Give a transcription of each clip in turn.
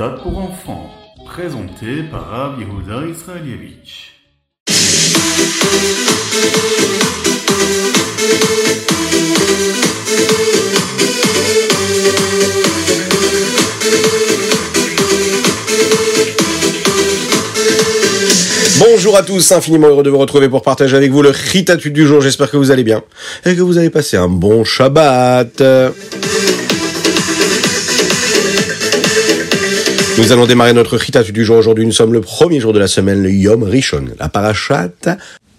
Ritat pour enfants, présenté par Rav Yehuda Israelievich. Bonjour à tous, infiniment heureux de vous retrouver pour partager avec vous le Ritatu du jour. J'espère que vous allez bien et que vous avez passé un bon Shabbat. Nous allons démarrer notre Ritatu du jour aujourd'hui. Nous sommes le premier jour de la semaine, le Yom Rishon, la parachat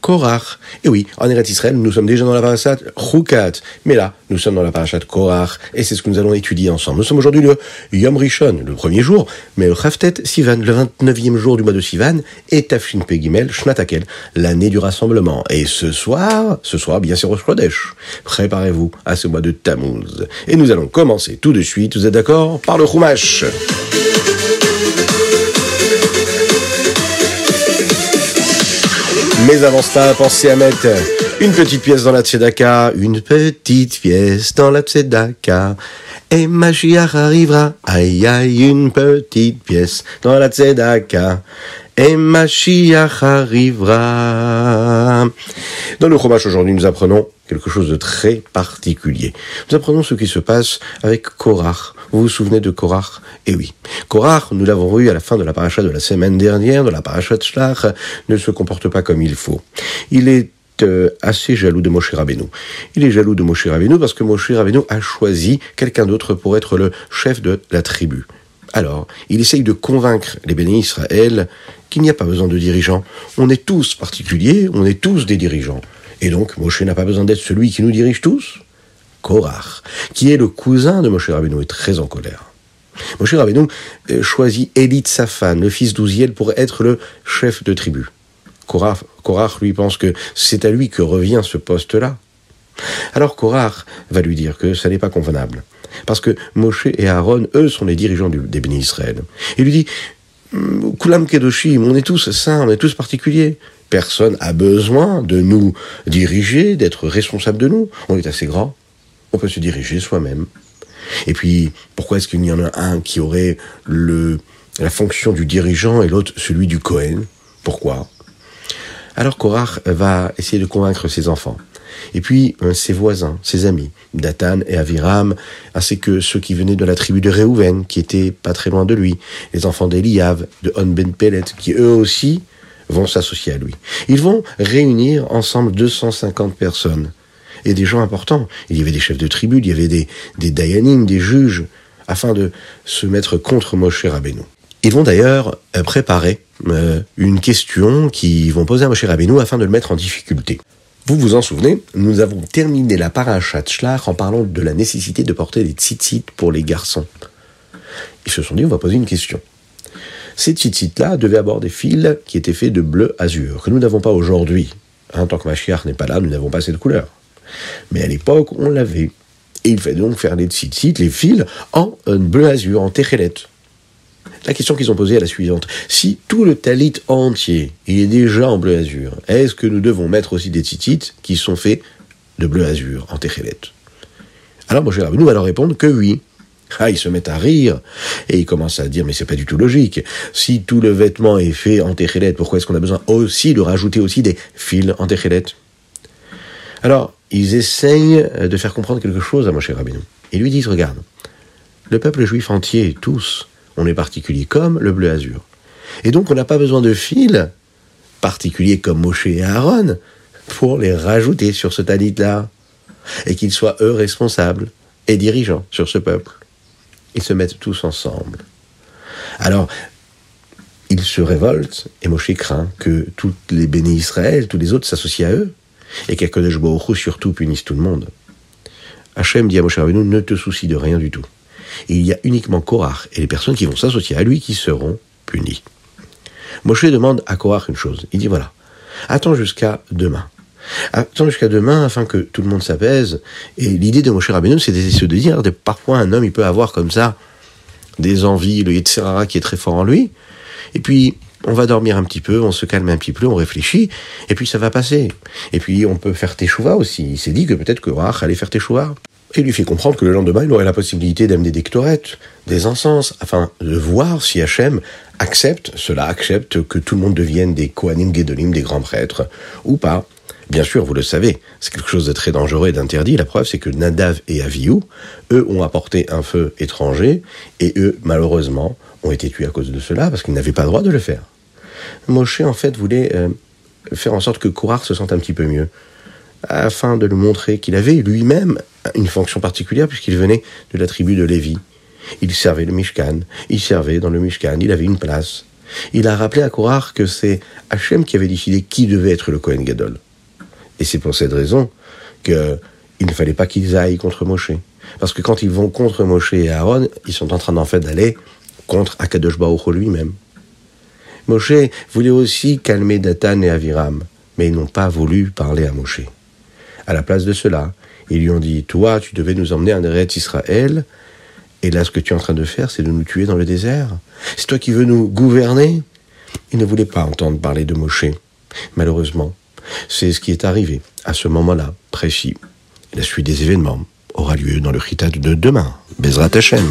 Korach. Et oui, en Eretz Israël, nous sommes déjà dans la parashat Chukat. Mais là, nous sommes dans la parashat Korach. Et c'est ce que nous allons étudier ensemble. Nous sommes aujourd'hui le Yom Rishon, le premier jour. Mais le Chaftet Sivan, le 29e jour du mois de Sivan. Et Tafshin Pegimel, Shnatakel, l'année du rassemblement. Et ce soir, ce soir, bien sûr, Kodesh. Préparez-vous à ce mois de Tammuz. Et nous allons commencer tout de suite, vous êtes d'accord, par le Chumash. Mais avant cela, pensez à mettre une petite pièce dans la tzedaka, une petite pièce dans la tzedaka. Et Mashiach arrivera, aïe aïe, une petite pièce dans la tzedaka. Et Mashiach arrivera. Dans le Chumash aujourd'hui, nous apprenons quelque chose de très particulier. Nous apprenons ce qui se passe avec Korach. Vous vous souvenez de Korach? Eh oui. Korach, nous l'avons vu à la fin de la paracha de la semaine dernière, de la paracha de Shlach, ne se comporte pas comme il faut. Il est euh, assez jaloux de Moshe Rabbeinu. Il est jaloux de Moshe Rabbeinu parce que Moshe Rabbeinu a choisi quelqu'un d'autre pour être le chef de la tribu. Alors, il essaye de convaincre les bénis Israël qu'il n'y a pas besoin de dirigeants. On est tous particuliers, on est tous des dirigeants. Et donc, Moshe n'a pas besoin d'être celui qui nous dirige tous. Korach, qui est le cousin de Moshe Rabbeinu, est très en colère. Moshe Rabbeinu euh, choisit Elit Safan, le fils d'Ouziel, pour être le chef de tribu. Korach, lui, pense que c'est à lui que revient ce poste-là. Alors Korach va lui dire que ça n'est pas convenable. Parce que Moshe et Aaron, eux, sont les dirigeants des bénis Israël. Il lui dit, Kulam Kedoshim, on est tous saints, on est tous particuliers. Personne a besoin de nous diriger, d'être responsable de nous. On est assez grand. On peut se diriger soi-même. Et puis, pourquoi est-ce qu'il y en a un qui aurait le, la fonction du dirigeant et l'autre celui du Cohen? Pourquoi? Alors Korach va essayer de convaincre ses enfants. Et puis euh, ses voisins, ses amis, Dathan et Aviram, ainsi que ceux qui venaient de la tribu de Réhouven, qui étaient pas très loin de lui, les enfants d'Eliav, de On Ben Pelet, qui eux aussi vont s'associer à lui. Ils vont réunir ensemble 250 personnes et des gens importants. Il y avait des chefs de tribu, il y avait des, des des juges, afin de se mettre contre Moshe Rabbeinu. Ils vont d'ailleurs euh, préparer euh, une question qu'ils vont poser à Moshe Rabbeinu afin de le mettre en difficulté. Vous vous en souvenez, nous avons terminé la parachat Shlach en parlant de la nécessité de porter des tzitzit pour les garçons. Ils se sont dit, on va poser une question. Ces tzitzit-là devaient avoir des fils qui étaient faits de bleu azur, que nous n'avons pas aujourd'hui. Hein, tant que Mashiach n'est pas là, nous n'avons pas cette couleur. Mais à l'époque, on l'avait. Et il fallait donc faire les tzitzit, les fils, en bleu azur, en techelet. La question qu'ils ont posée est la suivante. Si tout le talit entier est déjà en bleu azur, est-ce que nous devons mettre aussi des tzitzit qui sont faits de bleu azur, en techelet? Alors Moshe Rabbeinu va leur répondre que oui. Ah, ils se mettent à rire et ils commencent à dire mais c'est pas du tout logique. Si tout le vêtement est fait en techelet, pourquoi est-ce qu'on a besoin aussi de rajouter aussi des fils en techelet? Alors, ils essayent de faire comprendre quelque chose à Moshe Rabbeinu. Ils lui disent regarde, le peuple juif entier, tous, on est particulier comme le bleu azur. Et donc on n'a pas besoin de fils particuliers comme Moshe et Aaron pour les rajouter sur ce talit-là. Et qu'ils soient eux responsables et dirigeants sur ce peuple. Ils se mettent tous ensemble. Alors, ils se révoltent et Moshe craint que tous les bénis Israël, tous les autres s'associent à eux et qu'Akadosh Baruch surtout punisse tout le monde. Hachem dit à Moshe Rabbeinu, ne te soucie de rien du tout. Il y a uniquement Korach et les personnes qui vont s'associer à lui qui seront punis. Moshe demande à Korach une chose. Il dit voilà, attends jusqu'à demain. Attends jusqu'à demain afin que tout le monde s'apaise. Et l'idée de Moshe Rabbeinu, c'est de dire que parfois un homme, il peut avoir comme ça des envies, le Yetzirara qui est très fort en lui. Et puis, on va dormir un petit peu, on se calme un petit peu, on réfléchit, et puis ça va passer. Et puis on peut faire teshuva aussi. Il s'est dit que peut-être que Korach allait faire teshuva. Et il lui fait comprendre que le lendemain, il aurait la possibilité d'amener des ktorettes, des encens, afin de voir si Hachem accepte, cela accepte que tout le monde devienne des Kohanim Gedolim, des grands prêtres, ou pas. Bien sûr, vous le savez, c'est quelque chose de très dangereux et d'interdit. La preuve, c'est que Nadav et Avihu, eux, ont apporté un feu étranger, et eux, malheureusement, ont été tués à cause de cela, parce qu'ils n'avaient pas le droit de le faire. Moshe, en fait, voulait euh, faire en sorte que Kourar se sente un petit peu mieux, afin de lui montrer qu'il avait lui-même une fonction particulière, puisqu'il venait de la tribu de Lévi. Il servait le Mishkan, il servait dans le Mishkan, il avait une place. Il a rappelé à Kourar que c'est Hachem qui avait décidé qui devait être le Kohen Gadol. Et c'est pour cette raison qu'il ne fallait pas qu'ils aillent contre Moshe. Parce que quand ils vont contre Moshe et Aaron, ils sont en train d'en fait d'aller contre Akadosh Baruch lui-même. Moshe voulait aussi calmer Datan et Aviram, mais ils n'ont pas voulu parler à Moshe. À la place de cela, ils lui ont dit Toi, tu devais nous emmener en Eretz Israël, et là, ce que tu es en train de faire, c'est de nous tuer dans le désert. C'est toi qui veux nous gouverner Ils ne voulaient pas entendre parler de Moshe. Malheureusement, c'est ce qui est arrivé à ce moment-là précis. La suite des événements aura lieu dans le Chitat de demain. Bezrat Hashem.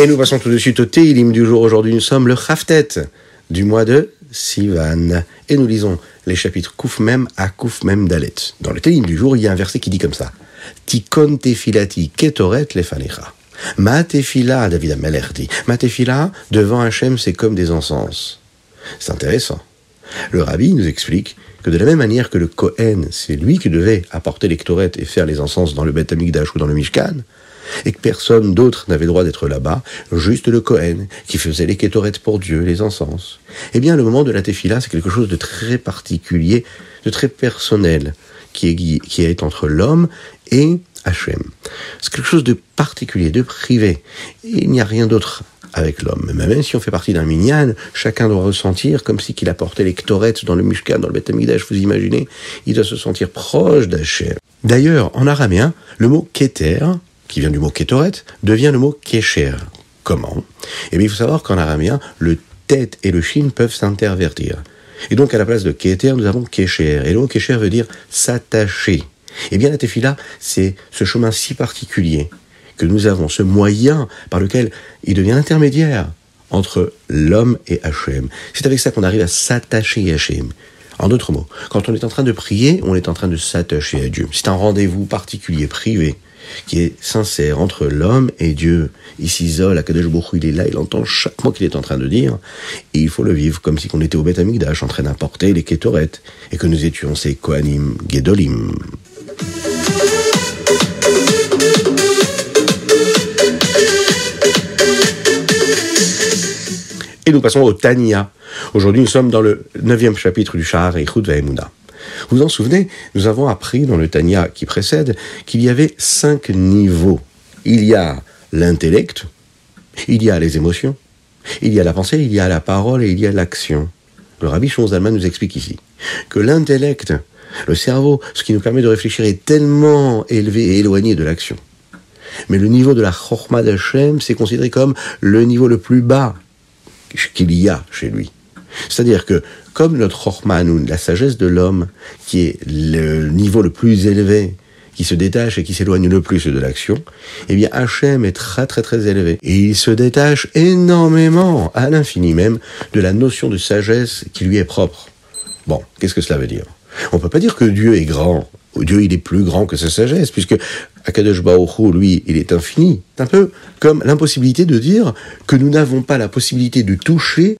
Et nous passons tout de suite au Teilim du jour. Aujourd'hui, nous sommes le Khaftet du mois de Sivan. Et nous lisons les chapitres Koufmem à Koufmem Dalet. Dans le Teilim du jour, il y a un verset qui dit comme ça. Tikon tefilati ketoret lefanecha. Ma tefila, David Ameler dit. Ma tefila, devant Hachem, c'est comme des encens. C'est intéressant. Le rabbi nous explique que de la même manière que le Kohen, c'est lui qui devait apporter les ktoret et faire les encens dans le Beth Amikdash ou dans le Mishkan, et que personne d'autre n'avait droit d'être là-bas, juste le Kohen, qui faisait les kétorettes pour Dieu, les encens. Eh bien, le moment de la tefila, c'est quelque chose de très particulier, de très personnel, qui est, qui est entre l'homme et Hachem. C'est quelque chose de particulier, de privé. Il n'y a rien d'autre avec l'homme. Même si on fait partie d'un minyan, chacun doit ressentir comme si qu'il apportait les ktorettes dans le mushkan, dans le Beth vous imaginez, il doit se sentir proche d'Hachem. D'ailleurs, en araméen, le mot keter, qui vient du mot ketoret, devient le mot kesher. Comment? Eh bien, il faut savoir qu'en araméen, le tête et le shin peuvent s'intervertir. Et donc, à la place de keter, nous avons kesher. Et le mot kesher veut dire s'attacher. Eh bien, la tefila, c'est ce chemin si particulier que nous avons, ce moyen par lequel il devient intermédiaire entre l'homme et Hachem. C'est avec ça qu'on arrive à s'attacher à Hachem. En d'autres mots, quand on est en train de prier, on est en train de s'attacher à Dieu. C'est un rendez-vous particulier, privé, qui est sincère entre l'homme et Dieu. Il s'isole, Akadosh Baruch il est là, il entend chaque mot qu'il est en train de dire, et il faut le vivre comme si on était au Beth Amikdash en train d'apporter les kétorettes, et que nous étions ces Kohanim Gedolim. Et nous passons au Tania. Aujourd'hui, nous sommes dans le neuvième chapitre du Shahar et Vaemuna. Vous vous en souvenez, nous avons appris dans le Tania qui précède qu'il y avait cinq niveaux. Il y a l'intellect, il y a les émotions, il y a la pensée, il y a la parole et il y a l'action. Le rabbi Shonzalman nous explique ici que l'intellect, le cerveau, ce qui nous permet de réfléchir, est tellement élevé et éloigné de l'action. Mais le niveau de la Chorma d'Hachem, c'est considéré comme le niveau le plus bas qu'il y a chez lui. C'est-à-dire que, comme notre Chorma, la sagesse de l'homme, qui est le niveau le plus élevé, qui se détache et qui s'éloigne le plus de l'action, eh bien Hachem est très très très élevé. Et il se détache énormément, à l'infini même, de la notion de sagesse qui lui est propre. Bon, qu'est-ce que cela veut dire? On ne peut pas dire que Dieu est grand. Dieu, il est plus grand que sa sagesse, puisque Akadosh Baruch lui, il est infini. C'est un peu comme l'impossibilité de dire que nous n'avons pas la possibilité de toucher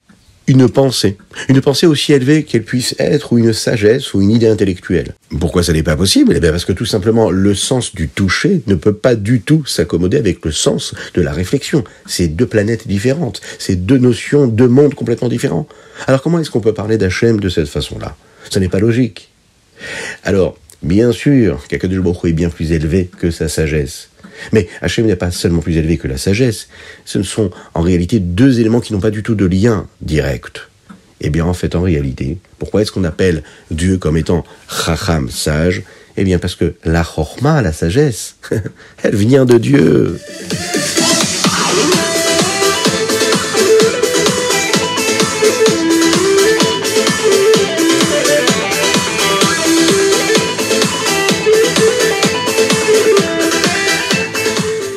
une pensée. Une pensée aussi élevée qu'elle puisse être, ou une sagesse, ou une idée intellectuelle. Pourquoi ça n'est pas possible? Eh bien parce que tout simplement, le sens du toucher ne peut pas du tout s'accommoder avec le sens de la réflexion. C'est deux planètes différentes, c'est deux notions, deux mondes complètement différents. Alors comment est-ce qu'on peut parler d'Hachem de cette façon-là? Ce n'est pas logique. Alors, bien sûr qu'Akadosh Baruch est bien plus élevé que sa sagesse. Mais Hachem n'est pas seulement plus élevé que la sagesse, ce sont en réalité deux éléments qui n'ont pas du tout de lien direct. Eh bien, en fait, en réalité, pourquoi est-ce qu'on appelle Dieu comme étant Chacham, sage? Eh bien, parce que la Chorma, la sagesse, elle vient de Dieu.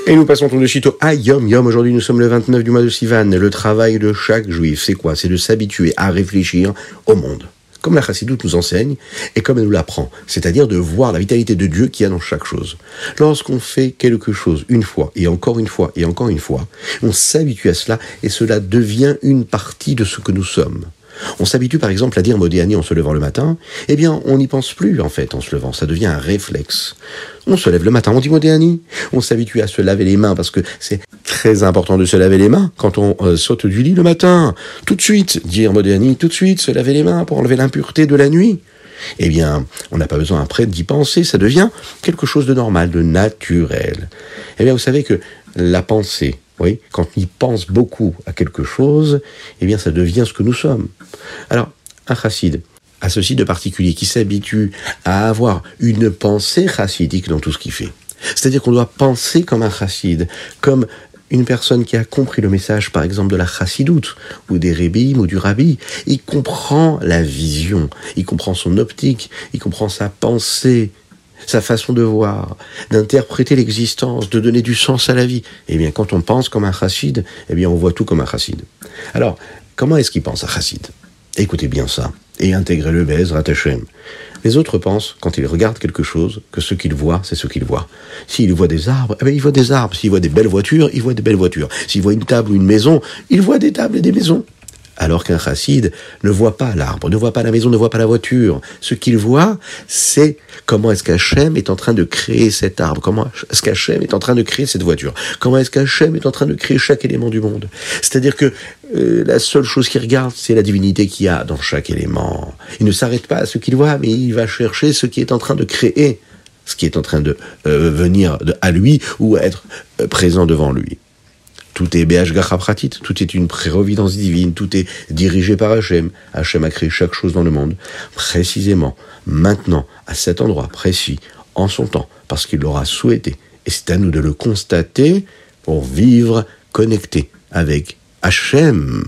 Et nous passons tout de suite au Ayom Yom. Aujourd'hui, nous sommes le 29 du mois de Sivan. Le travail de chaque juif, c'est quoi? C'est de s'habituer à réfléchir au monde. Comme la chassidoute nous enseigne et comme elle nous l'apprend. C'est-à-dire de voir la vitalité de Dieu qu'il y a dans chaque chose. Lorsqu'on fait quelque chose une fois et encore une fois et encore une fois, on s'habitue à cela et cela devient une partie de ce que nous sommes. On s'habitue par exemple à dire Modéani en se levant le matin, eh bien on n'y pense plus en fait en se levant, ça devient un réflexe. On se lève le matin, on dit Modéani, on s'habitue à se laver les mains parce que c'est très important de se laver les mains quand on euh, saute du lit le matin. Tout de suite, dire Modéani, tout de suite, se laver les mains pour enlever l'impureté de la nuit. Eh bien, on n'a pas besoin après d'y penser, ça devient quelque chose de normal, de naturel. Eh bien, vous savez que la pensée, oui, quand y pense beaucoup à quelque chose, eh bien ça devient ce que nous sommes. Alors, un chassid a ceci de particulier qui s'habitue à avoir une pensée chassidique dans tout ce qu'il fait. C'est-à-dire qu'on doit penser comme un chassid, comme une personne qui a compris le message, par exemple, de la chassidoute, ou des rébim, ou du rabbi, il comprend la vision, il comprend son optique, il comprend sa pensée, sa façon de voir, d'interpréter l'existence, de donner du sens à la vie. Eh bien, quand on pense comme un chassid, eh bien, on voit tout comme un chassid. Alors, comment est-ce qu'il pense un chassid? Écoutez bien ça et intégrez-le Bezrat Hashem. Les autres pensent, quand ils regardent quelque chose, que ce qu'ils voient, c'est ce qu'ils voient. S'ils voient des arbres, eh bien, ils voient des arbres. S'ils voient des belles voitures, ils voient des belles voitures. S'ils voient une table ou une maison, ils voient des tables et des maisons. Alors qu'un chassid ne voit pas l'arbre, ne voit pas la maison, ne voit pas la voiture. Ce qu'il voit, c'est comment est-ce qu'Hachem est en train de créer cet arbre, comment est-ce qu'Hachem est en train de créer cette voiture, comment est-ce qu'Hachem est en train de créer chaque élément du monde. C'est-à-dire que euh, la seule chose qu'il regarde, c'est la divinité qu'il y a dans chaque élément. Il ne s'arrête pas à ce qu'il voit, mais il va chercher ce qui est en train de créer, ce qui est en train de euh, venir à lui ou être euh, présent devant lui. Tout est BH Pratit, tout est une prérovidence divine, tout est dirigé par Hachem. Hachem a créé chaque chose dans le monde, précisément, maintenant, à cet endroit précis, en son temps, parce qu'il l'aura souhaité. Et c'est à nous de le constater pour vivre connecté avec Hachem.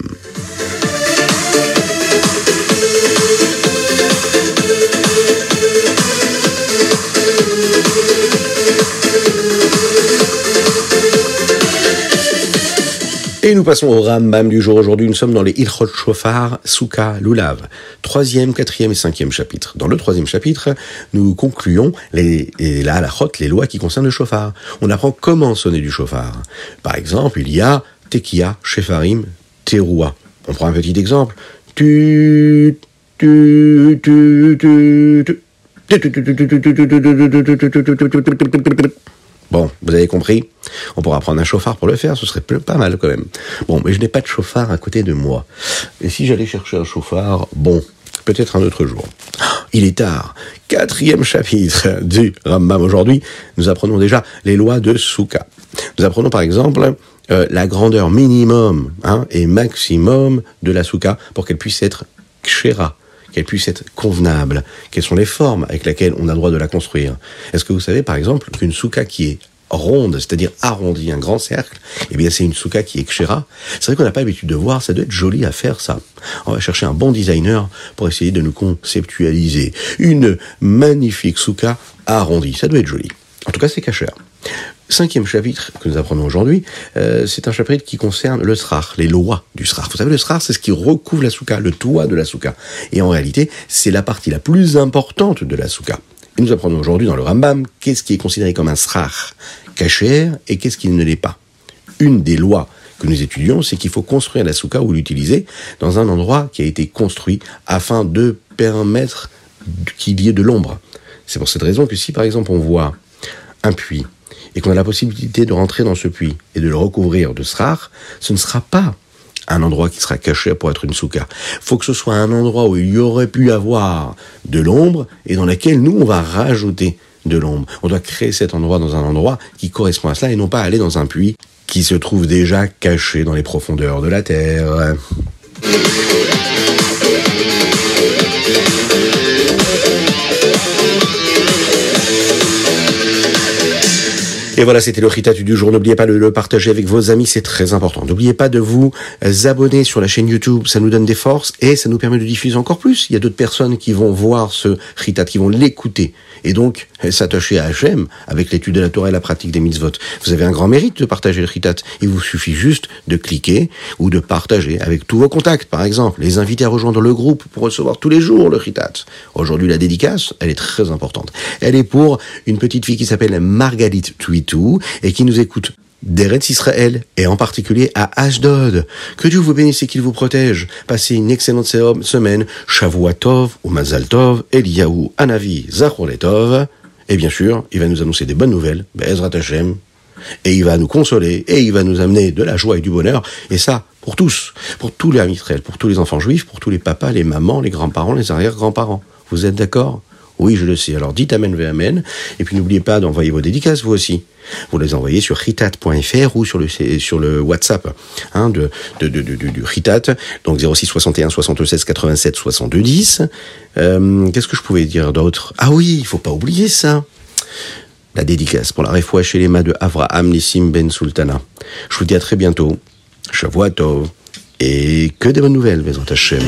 Et nous passons au Rambam du jour. Aujourd'hui, nous sommes dans les Ilchot Shofar, Souka, Lulav. Troisième, quatrième et cinquième chapitre. Dans le troisième chapitre, nous concluons les, la les lois qui concernent le Shofar. On apprend comment sonner du Shofar. Par exemple, il y a Tekia, Shefarim, Teroua. On prend un petit exemple. Tu, tu, tu, tu, tu. Bon, vous avez compris On pourra prendre un chauffard pour le faire, ce serait pas mal quand même. Bon, mais je n'ai pas de chauffard à côté de moi. Et si j'allais chercher un chauffard, bon, peut-être un autre jour. Il est tard. Quatrième chapitre du Rambam aujourd'hui. Nous apprenons déjà les lois de Souka. Nous apprenons par exemple euh, la grandeur minimum hein, et maximum de la Souka pour qu'elle puisse être kshera, qu'elle puisse être convenable, quelles sont les formes avec lesquelles on a le droit de la construire? Est-ce que vous savez, par exemple, qu'une souka qui est ronde, c'est-à-dire arrondie, un grand cercle, eh bien c'est une souka qui est kshera? C'est vrai qu'on n'a pas l'habitude de voir, ça doit être joli à faire ça. On va chercher un bon designer pour essayer de nous conceptualiser une magnifique souka arrondie. Ça doit être joli. En tout cas, c'est cachère. Cinquième chapitre que nous apprenons aujourd'hui, euh, c'est un chapitre qui concerne le srar, les lois du srar. Vous savez, le srar, c'est ce qui recouvre la souka, le toit de la souka. Et en réalité, c'est la partie la plus importante de la souka. Et nous apprenons aujourd'hui dans le Rambam qu'est-ce qui est considéré comme un srar cachère et qu'est-ce qui ne l'est pas. Une des lois que nous étudions, c'est qu'il faut construire la souka ou l'utiliser dans un endroit qui a été construit afin de permettre qu'il y ait de l'ombre. C'est pour cette raison que si par exemple on voit un puits et qu'on a la possibilité de rentrer dans ce puits et de le recouvrir de srar, ce ne sera pas un endroit qui sera caché pour être une souka. faut que ce soit un endroit où il y aurait pu avoir de l'ombre et dans laquelle nous, on va rajouter de l'ombre. On doit créer cet endroit dans un endroit qui correspond à cela et non pas aller dans un puits qui se trouve déjà caché dans les profondeurs de la terre. Et voilà, c'était le Ritat du jour. N'oubliez pas de le partager avec vos amis, c'est très important. N'oubliez pas de vous abonner sur la chaîne YouTube, ça nous donne des forces et ça nous permet de diffuser encore plus. Il y a d'autres personnes qui vont voir ce Ritat, qui vont l'écouter et donc s'attacher à Hachem avec l'étude de la Torah et la pratique des mitzvot. Vous avez un grand mérite de partager le Ritat. Il vous suffit juste de cliquer ou de partager avec tous vos contacts, par exemple. Les inviter à rejoindre le groupe pour recevoir tous les jours le Ritat. Aujourd'hui, la dédicace, elle est très importante. Elle est pour une petite fille qui s'appelle Margalit Et qui nous écoute d'Eretz Israël et en particulier à Ashdod. Que Dieu vous bénisse et qu'il vous protège. Passez une excellente semaine. Shavua Tov ou Mazal Tov, Eliyahu Anavi Zachor Et bien sûr, il va nous annoncer des bonnes nouvelles, Bezrat Hashem, et il va nous consoler, et il va nous amener de la joie et du bonheur, et ça, pour tous, pour tous les Israël, pour tous les enfants juifs, pour tous les papas, les mamans, les grands-parents, les arrière-grands-parents. Vous êtes d'accord? Oui, je le sais. Alors dites Amen Amen. Et puis n'oubliez pas d'envoyer vos dédicaces, vous aussi. Vous les envoyez sur ritat.fr ou sur le, sur le WhatsApp hein, de, de, de, du Ritat, donc 06 61 76 87 62 10. Qu'est-ce que je pouvais dire d'autre? Ah oui, il faut pas oublier ça. La dédicace pour la réfoua chez les mains de Avraham Nissim Ben Sultana. Je vous dis à très bientôt. Shavuot et que des bonnes nouvelles, Bezrat Hashem.